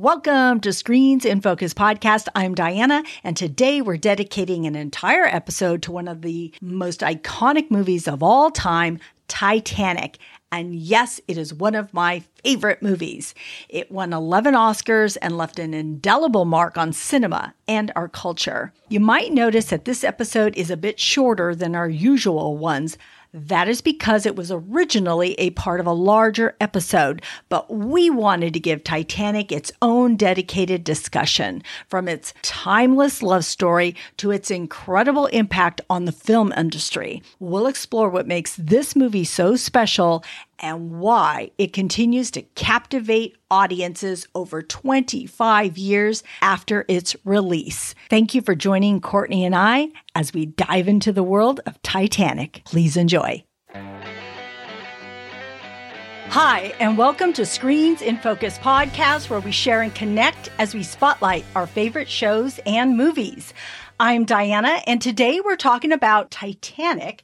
Welcome to Screens in Focus podcast. I'm Diana, and today we're dedicating an entire episode to one of the most iconic movies of all time, Titanic. And yes, it is one of my favorite movies. It won 11 Oscars and left an indelible mark on cinema and our culture. You might notice that this episode is a bit shorter than our usual ones. That is because it was originally a part of a larger episode, but we wanted to give Titanic its own dedicated discussion from its timeless love story to its incredible impact on the film industry. We'll explore what makes this movie so special and why it continues to captivate audiences over 25 years after its release. Thank you for joining Courtney and I as we dive into the world of Titanic. Please enjoy. Hi, and welcome to Screens in Focus podcast, where we share and connect as we spotlight our favorite shows and movies. I'm Diana, and today we're talking about Titanic,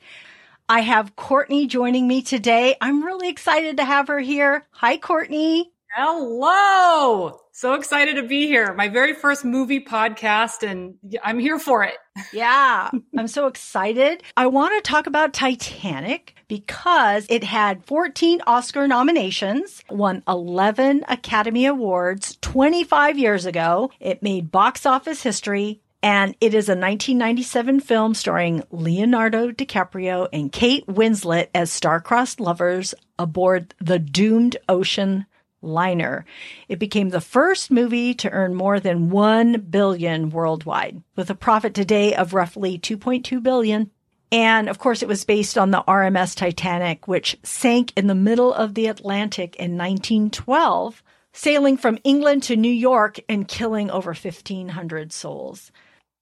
I have Courtney joining me today. I'm really excited to have her here. Hi, Courtney. Hello. So excited to be here. My very first movie podcast, and I'm here for it. yeah, I'm so excited. I want to talk about Titanic because it had 14 Oscar nominations, won 11 Academy Awards 25 years ago. It made box office history and it is a 1997 film starring Leonardo DiCaprio and Kate Winslet as star-crossed lovers aboard the doomed ocean liner. It became the first movie to earn more than 1 billion worldwide with a profit today of roughly 2.2 billion. And of course, it was based on the RMS Titanic, which sank in the middle of the Atlantic in 1912, sailing from England to New York and killing over 1,500 souls.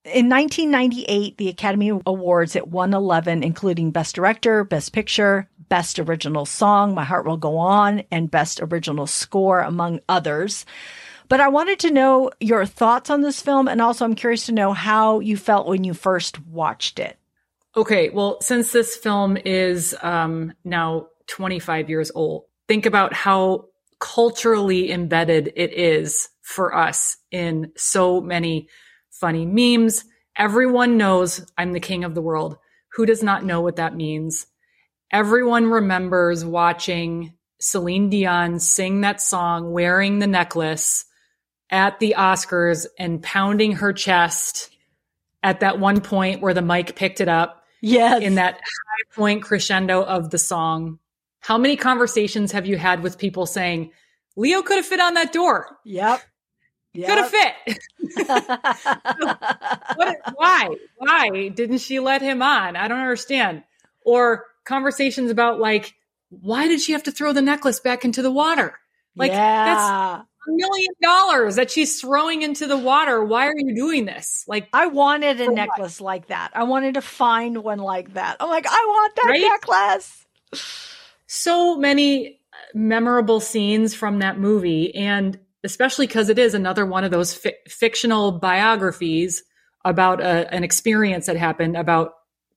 In 1998, the Academy Awards it won 11, including Best Director, Best Picture, Best Original Song, My Heart Will Go On, and Best Original Score, among others. But I wanted to know your thoughts on this film, and also I'm curious to know how you felt when you first watched it. Okay, well, since this film is um, now 25 years old, think about how culturally embedded it is for us in so many funny memes. Everyone knows I'm the king of the world. Who does not know what that means? Everyone remembers watching Celine Dion sing that song wearing the necklace at the Oscars and pounding her chest at that one point where the mic picked it up. Yes. In that high point crescendo of the song. How many conversations have you had with people saying, Leo could have fit on that door? Yep. Yep. Could have fit. what, why? Why didn't she let him on? I don't understand. Or conversations about like, why did she have to throw the necklace back into the water? Like yeah. that's a million dollars that she's throwing into the water. Why are you doing this? Like I wanted a necklace what? like that. I wanted to find one like that. I'm like, I want that right? necklace. So many memorable scenes from that movie and especially because it is another one of those fi- fictional biographies about a, an experience that happened about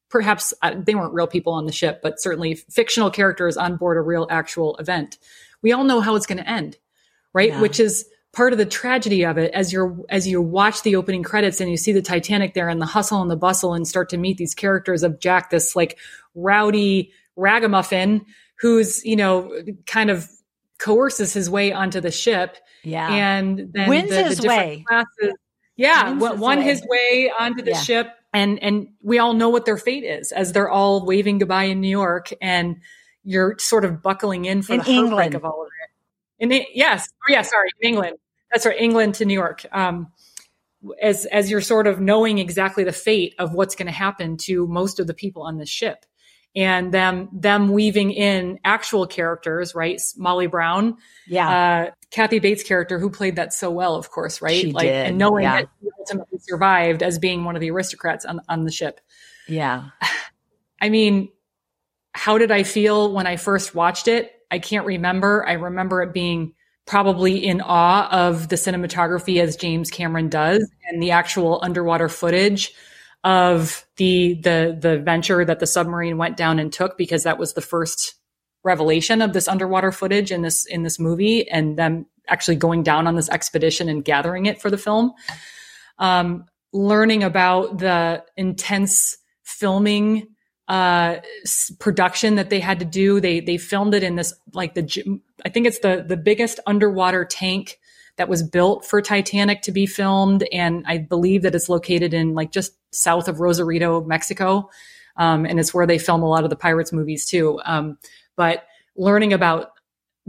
perhaps uh, they weren't real people on the ship, but certainly fictional characters on board a real actual event. We all know how it's going to end, right? Yeah. Which is part of the tragedy of it as you're as you watch the opening credits and you see the Titanic there and the hustle and the bustle and start to meet these characters of Jack, this like rowdy ragamuffin who's, you know, kind of coerces his way onto the ship yeah. And then wins the, his way. Classes, yeah, wins his won way. his way onto the yeah. ship. And and we all know what their fate is as they're all waving goodbye in New York and you're sort of buckling in for in the England. heartbreak of all of it. In the, yes, oh, yeah, sorry, in England. That's right, England to New York. Um, as as you're sort of knowing exactly the fate of what's going to happen to most of the people on this ship and them them weaving in actual characters, right? Molly Brown, yeah, uh, Kathy Bates' character, who played that so well, of course, right? She like, did. and knowing yeah. that she ultimately survived as being one of the aristocrats on on the ship. Yeah, I mean, how did I feel when I first watched it? I can't remember. I remember it being probably in awe of the cinematography as James Cameron does and the actual underwater footage of the the the venture that the submarine went down and took because that was the first revelation of this underwater footage in this in this movie and them actually going down on this expedition and gathering it for the film. Um, learning about the intense filming uh production that they had to do they they filmed it in this like the i think it's the the biggest underwater tank that was built for titanic to be filmed and i believe that it's located in like just south of rosarito mexico um, and it's where they film a lot of the pirates movies too. Um, but learning about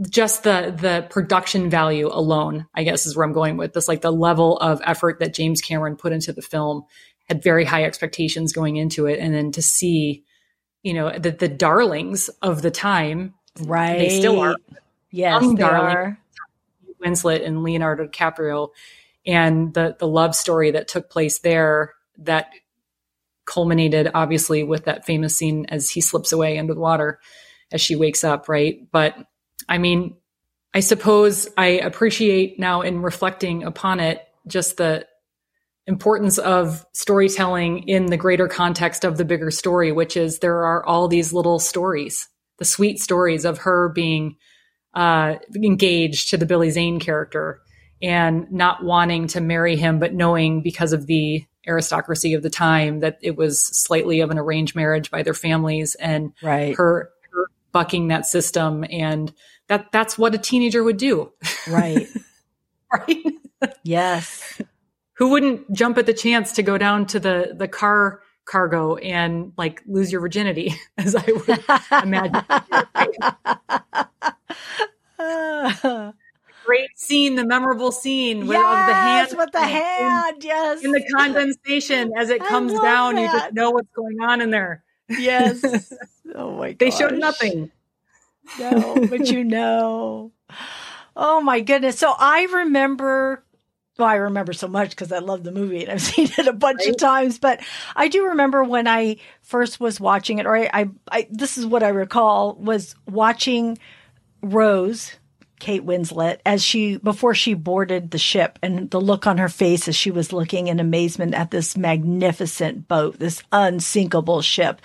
just the the production value alone i guess is where i'm going with this. Like the level of effort that james cameron put into the film had very high expectations going into it. And then to see you know the the darlings of the time right they still are yes they darling, are winslet and leonardo dicaprio and the the love story that took place there that culminated obviously with that famous scene as he slips away under the water as she wakes up right? But i mean i suppose i appreciate now in reflecting upon it just the importance of storytelling in the greater context of the bigger story, which is there are all these little stories, the sweet stories of her being uh, engaged to the Billy Zane character and not wanting to marry him, but knowing because of the aristocracy of the time that it was slightly of an arranged marriage by their families and right. her, her bucking that system. And that that's what a teenager would do. Right. right. yes who wouldn't jump at the chance to go down to the the car cargo and like lose your virginity as i would imagine great scene the memorable scene yes, of the hand with the hand in, yes in the condensation as it comes down that. you just know what's going on in there yes oh my god they showed nothing no but you know oh my goodness so i remember well, I remember so much because I love the movie and I've seen it a bunch right. of times. But I do remember when I first was watching it, or I, I, I, this is what I recall was watching Rose, Kate Winslet, as she before she boarded the ship, and the look on her face as she was looking in amazement at this magnificent boat, this unsinkable ship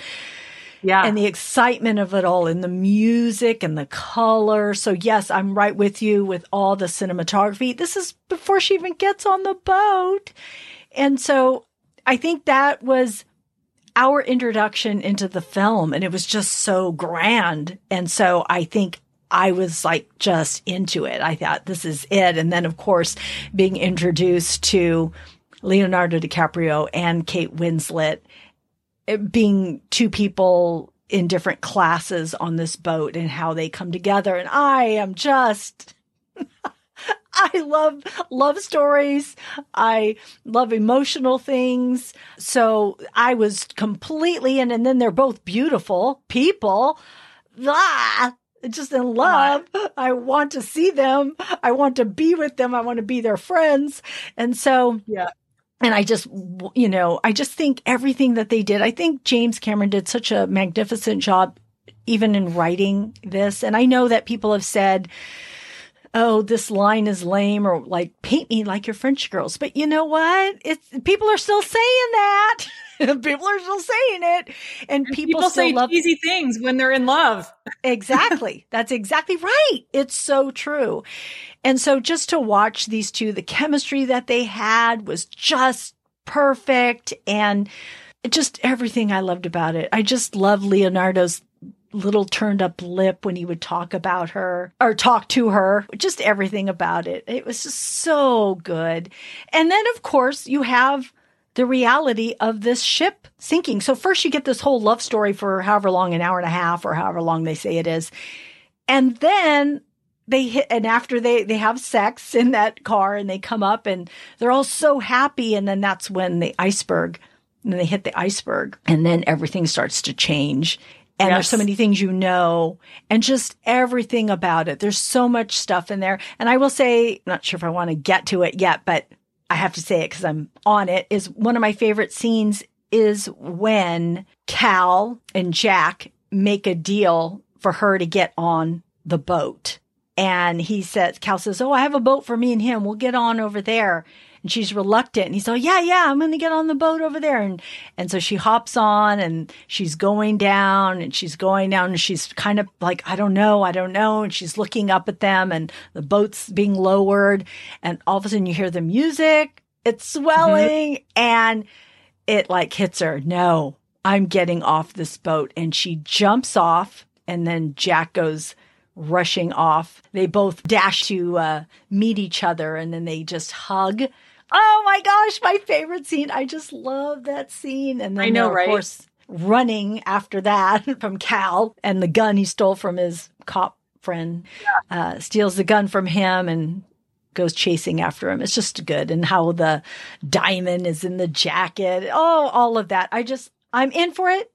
yeah. and the excitement of it all and the music and the color. So yes, I'm right with you with all the cinematography. This is before she even gets on the boat. And so I think that was our introduction into the film and it was just so grand. And so I think I was like just into it. I thought this is it. And then of course being introduced to Leonardo DiCaprio and Kate Winslet being two people in different classes on this boat and how they come together. And I am just, I love love stories. I love emotional things. So I was completely in, and then they're both beautiful people. Ah, just in love. I want to see them. I want to be with them. I want to be their friends. And so, yeah and I just, you know, I just think everything that they did, I think James Cameron did such a magnificent job even in writing this. And I know that people have said, oh, this line is lame or like paint me like your French girls. But you know what? It's people are still saying that. people are still saying it. And people, people say love- easy things when they're in love. exactly. That's exactly right. It's so true. And so just to watch these two, the chemistry that they had was just perfect and just everything I loved about it. I just love Leonardo's little turned up lip when he would talk about her or talk to her, just everything about it. It was just so good. And then, of course, you have the reality of this ship sinking. So, first, you get this whole love story for however long, an hour and a half or however long they say it is. And then they hit and after they they have sex in that car and they come up and they're all so happy and then that's when the iceberg and they hit the iceberg and then everything starts to change and yes. there's so many things you know and just everything about it there's so much stuff in there and i will say not sure if i want to get to it yet but i have to say it because i'm on it is one of my favorite scenes is when cal and jack make a deal for her to get on the boat and he says, Cal says, Oh, I have a boat for me and him. We'll get on over there. And she's reluctant. And he's like, yeah, yeah, I'm going to get on the boat over there. And, and so she hops on and she's going down and she's going down and she's kind of like, I don't know, I don't know. And she's looking up at them and the boat's being lowered. And all of a sudden you hear the music, it's swelling mm-hmm. and it like hits her. No, I'm getting off this boat. And she jumps off and then Jack goes, rushing off. They both dash to uh, meet each other and then they just hug. Oh my gosh, my favorite scene. I just love that scene. And then, I know, right? of course, running after that from Cal and the gun he stole from his cop friend, yeah. uh, steals the gun from him and goes chasing after him. It's just good. And how the diamond is in the jacket. Oh, all of that. I just, I'm in for it.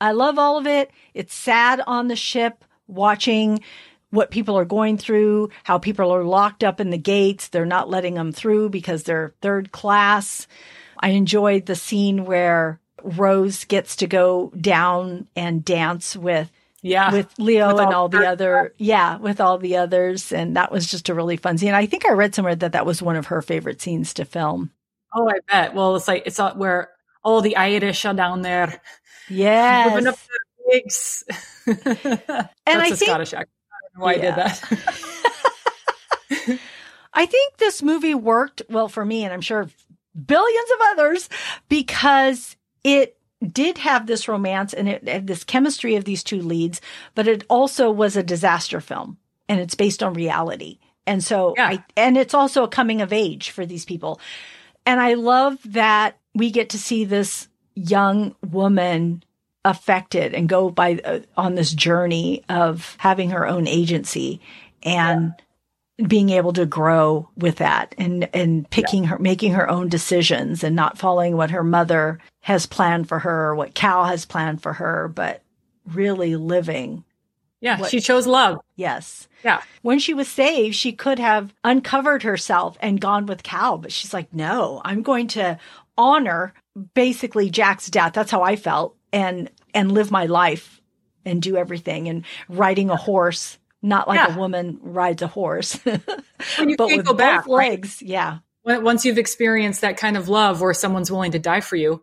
I love all of it. It's sad on the ship watching what people are going through, how people are locked up in the gates. They're not letting them through because they're third class. I enjoyed the scene where Rose gets to go down and dance with yeah. with leo with and all, the other yeah with all the others. And that was just a really fun scene. I think i read somewhere that that was one of her favorite scenes to film. Oh i bet. Well it's like it's where all the irish are down there. Yeah and I think, Scottish accent. Why yeah. I did that. I think this movie worked well for me, and I'm sure billions of others, because it did have this romance and it had this chemistry of these two leads, but it also was a disaster film and it's based on reality. And so yeah. I, and it's also a coming of age for these people. And I love that we get to see this young woman affected and go by uh, on this journey of having her own agency and yeah. being able to grow with that and and picking yeah. her making her own decisions and not following what her mother has planned for her or what Cal has planned for her but really living yeah, what, she chose love. Yes. Yeah. When she was saved, she could have uncovered herself and gone with Cal, but she's like, no, I'm going to honor basically Jack's death. That's how I felt and and live my life and do everything. And riding a horse not like yeah. a woman rides a horse but with both back, legs. Right? yeah once you've experienced that kind of love where someone's willing to die for you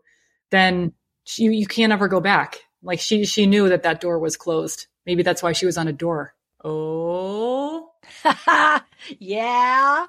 then you you can't ever go back. Like she she knew that that door was closed. Maybe that's why she was on a door. Oh yeah.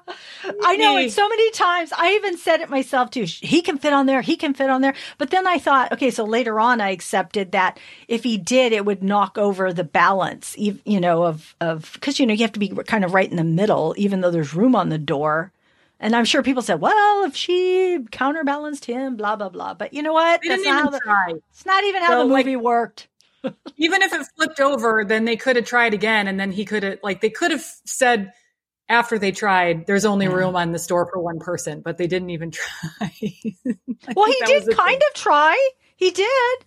I know it so many times. I even said it myself too. He can fit on there. He can fit on there. But then I thought, okay, so later on I accepted that if he did, it would knock over the balance, you know, of, of, cause you know, you have to be kind of right in the middle, even though there's room on the door. And I'm sure people said, well, if she counterbalanced him, blah, blah, blah. But you know what? That's not how the, try. It's not even how so, the movie like, worked. Even if it flipped over, then they could have tried again. And then he could have, like, they could have said, after they tried, there's only room on the store for one person, but they didn't even try. well, he did kind thing. of try. He did.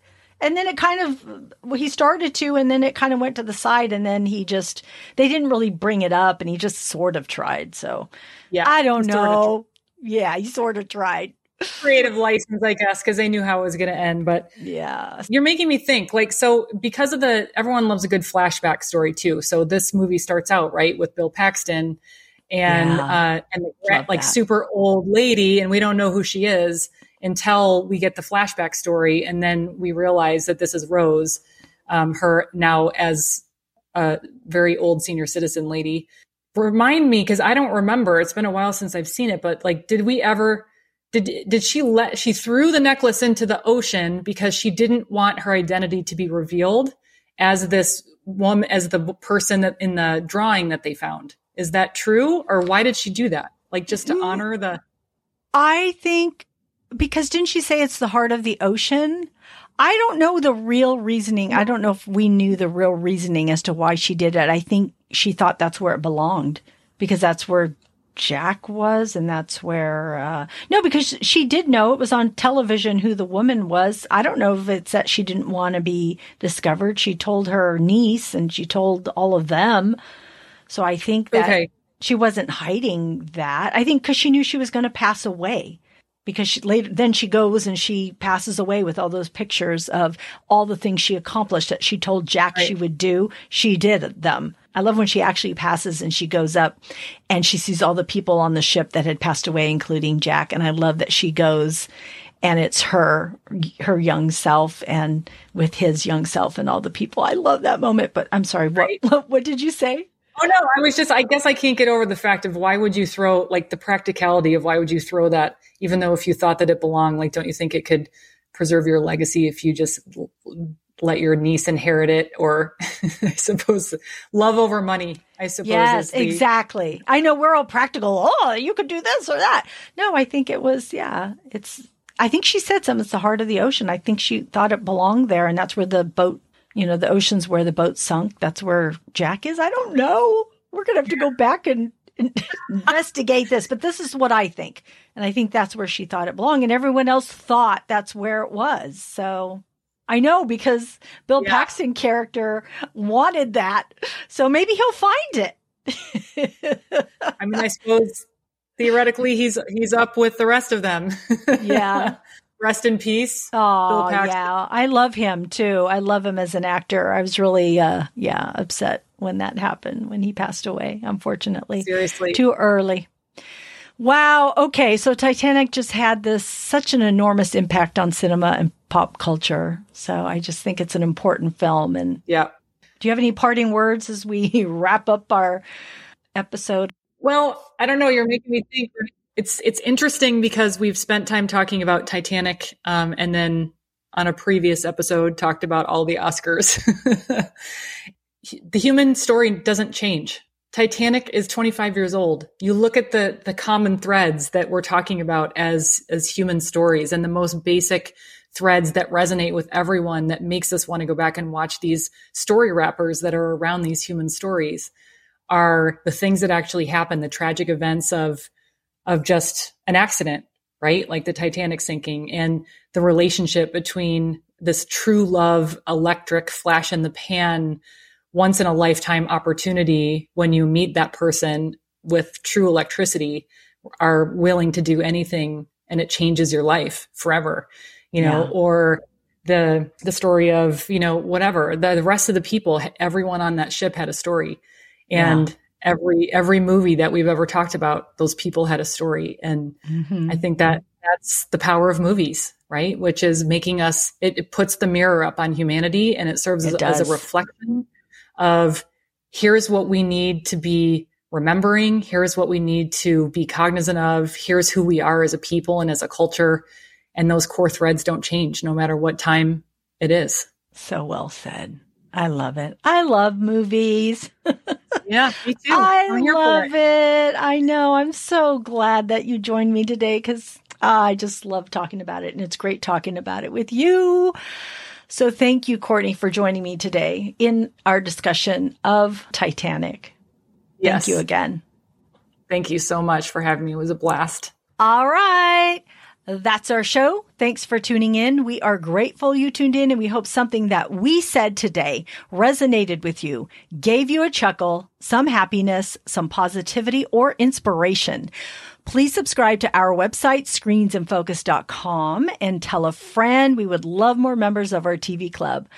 And then it kind of, well, he started to, and then it kind of went to the side, and then he just, they didn't really bring it up, and he just sort of tried. So, yeah, I don't know. Sort of yeah, he sort of tried creative license, I guess, because they knew how it was going to end. But yeah, you're making me think. Like, so because of the everyone loves a good flashback story too. So this movie starts out right with Bill Paxton and yeah. uh, and the like that. super old lady, and we don't know who she is until we get the flashback story, and then we realize that this is Rose, um, her now as a very old senior citizen lady. Remind me because I don't remember. It's been a while since I've seen it, but like, did we ever? Did did she let she threw the necklace into the ocean because she didn't want her identity to be revealed as this woman as the person that in the drawing that they found. Is that true? Or why did she do that? Like just to mm. honor the i think because didn't she say it's the heart of the ocean? I don't know the real reasoning. I don't know if we knew the real reasoning as to why she did it. I think she thought that's where it belonged because that's where Jack was, and that's where uh, no, because she did know it was on television who the woman was. I don't know if it's that she didn't want to be discovered. She told her niece, and she told all of them. So I think that okay. she wasn't hiding that. I think because she knew she was going to pass away. Because she, later, then she goes and she passes away with all those pictures of all the things she accomplished that she told Jack right. she would do. She did them. I love when she actually passes and she goes up and she sees all the people on the ship that had passed away, including Jack. And I love that she goes and it's her, her young self and with his young self and all the people. I love that moment, but I'm sorry. What, what, what did you say? Oh no, I was just I guess I can't get over the fact of why would you throw like the practicality of why would you throw that even though if you thought that it belonged like don't you think it could preserve your legacy if you just let your niece inherit it or I suppose love over money I suppose Yes, the, exactly. I know we're all practical. Oh, you could do this or that. No, I think it was yeah, it's I think she said something it's the heart of the ocean. I think she thought it belonged there and that's where the boat you know, the ocean's where the boat sunk. That's where Jack is. I don't know. We're going to have to go back and investigate this, but this is what I think. And I think that's where she thought it belonged. And everyone else thought that's where it was. So I know because Bill Yeah. Paxton character wanted that. So maybe he'll find it. I mean I suppose theoretically he's he's up with the rest of them. Yeah. Rest in peace. Oh, yeah. I love him too. I love him as an actor. I was really, uh, yeah, upset when that happened, when he passed away, unfortunately. Seriously. Too early. Wow. Okay. So Titanic just had this such an enormous impact on cinema and pop culture. So I just think it's an important film. And yeah. do you have any parting words as we wrap up our episode? Well, I don't know. You're making me think. It's it's interesting because we've spent time talking about Titanic, um, and then on a previous episode talked about all the Oscars. the human story doesn't change. Titanic is 25 years old. You look at the the common threads that we're talking about as as human stories, and the most basic threads that resonate with everyone that makes us want to go back and watch these story wrappers that are around these human stories are the things that actually happen, the tragic events of of just an accident, right? Like the Titanic sinking and the relationship between this true love, electric flash in the pan, once in a lifetime opportunity when you meet that person with true electricity are willing to do anything and it changes your life forever, you know, Yeah. or the the story of, you know, whatever. The, the rest of the people, everyone on that ship had a story. And every every movie that we've ever talked about, those people had a story. And Mhm. I think that that's the power of movies, right? Which is making us, it, it puts the mirror up on humanity and it serves It as, as a reflection of here's what we need to be remembering. Here's what we need to be cognizant of. Here's who we are as a people and as a culture. And those core threads don't change no matter what time it is. So well said. I love it. I love movies. Yeah, me too. I love it. I know. I'm so glad that you joined me today because I just love talking about it and it's great talking about it with you. So thank you, Courtney, for joining me today in our discussion of Titanic. Yes. Thank you again. Thank you so much for having me. It was a blast. All right. That's our show. Thanks for tuning in. We are grateful you tuned in and we hope something that we said today resonated with you, gave you a chuckle, some happiness, some positivity, or inspiration. Please subscribe to our website, screensinfocus.com, and tell a friend. We would love more members of our TV club.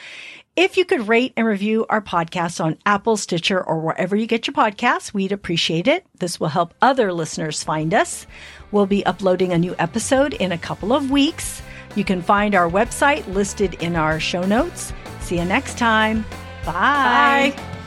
If you could rate and review our podcast on Apple, Stitcher, or wherever you get your podcasts, we'd appreciate it. This will help other listeners find us. We'll be uploading a new episode in a couple of weeks. You can find our website listed in our show notes. See you next time. Bye. Bye.